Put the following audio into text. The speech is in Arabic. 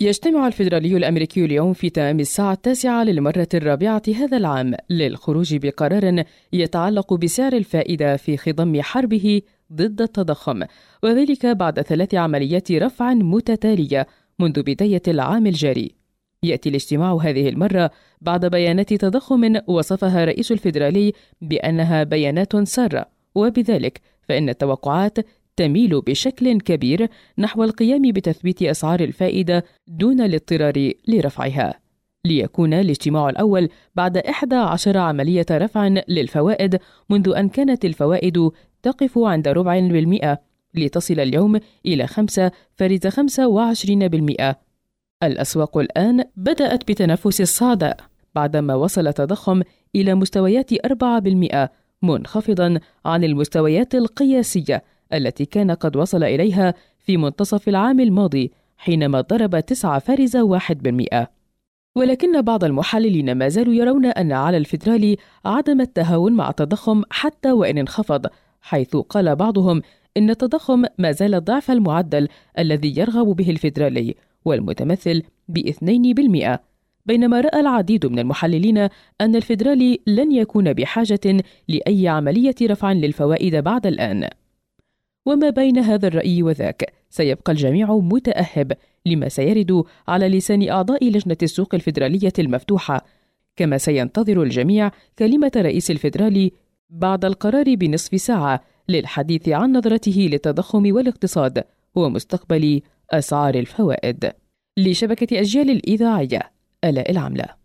يجتمع الفيدرالي الأمريكي اليوم في تمام الساعة التاسعة للمرة الرابعة هذا العام للخروج بقرار يتعلق بسعر الفائدة في خضم حربه ضد التضخم وذلك بعد ثلاث عمليات رفع متتالية منذ بداية العام الجاري. يأتي الاجتماع هذه المرة بعد بيانات تضخم وصفها رئيس الفيدرالي بأنها بيانات سارة وبذلك فإن التوقعات تميل بشكل كبير نحو القيام بتثبيت أسعار الفائدة دون الاضطرار لرفعها. ليكون الاجتماع الأول بعد 11 عملية رفع للفوائد منذ أن كانت الفوائد تقف عند ربع بالمئة. لتصل اليوم إلى 5.25% الأسواق الآن بدأت بتنفس الصعداء بعدما وصل التضخم إلى مستويات 4% منخفضا عن المستويات القياسية. التي كان قد وصل إليها في منتصف العام الماضي حينما ضرب 9.1% ولكن بعض المحللين ما زالوا يرون أن على الفدرالي عدم التهاون مع التضخم حتى وإن انخفض حيث قال بعضهم إن التضخم ما زال ضعف المعدل الذي يرغب به الفدرالي والمتمثل باثنين بالمئة. بينما رأى العديد من المحللين أن الفدرالي لن يكون بحاجة لأي عملية رفع للفوائد بعد الآن. وما بين هذا الرأي وذاك. سيبقى الجميع متأهب لما سيرد على لسان أعضاء لجنة السوق الفيدرالية المفتوحة. كما سينتظر الجميع كلمة رئيس الفيدرالي بعد القرار بنصف ساعة للحديث عن نظرته للتضخم والاقتصاد ومستقبل أسعار الفوائد. لشبكة أجيال الإذاعية آلاء العملة.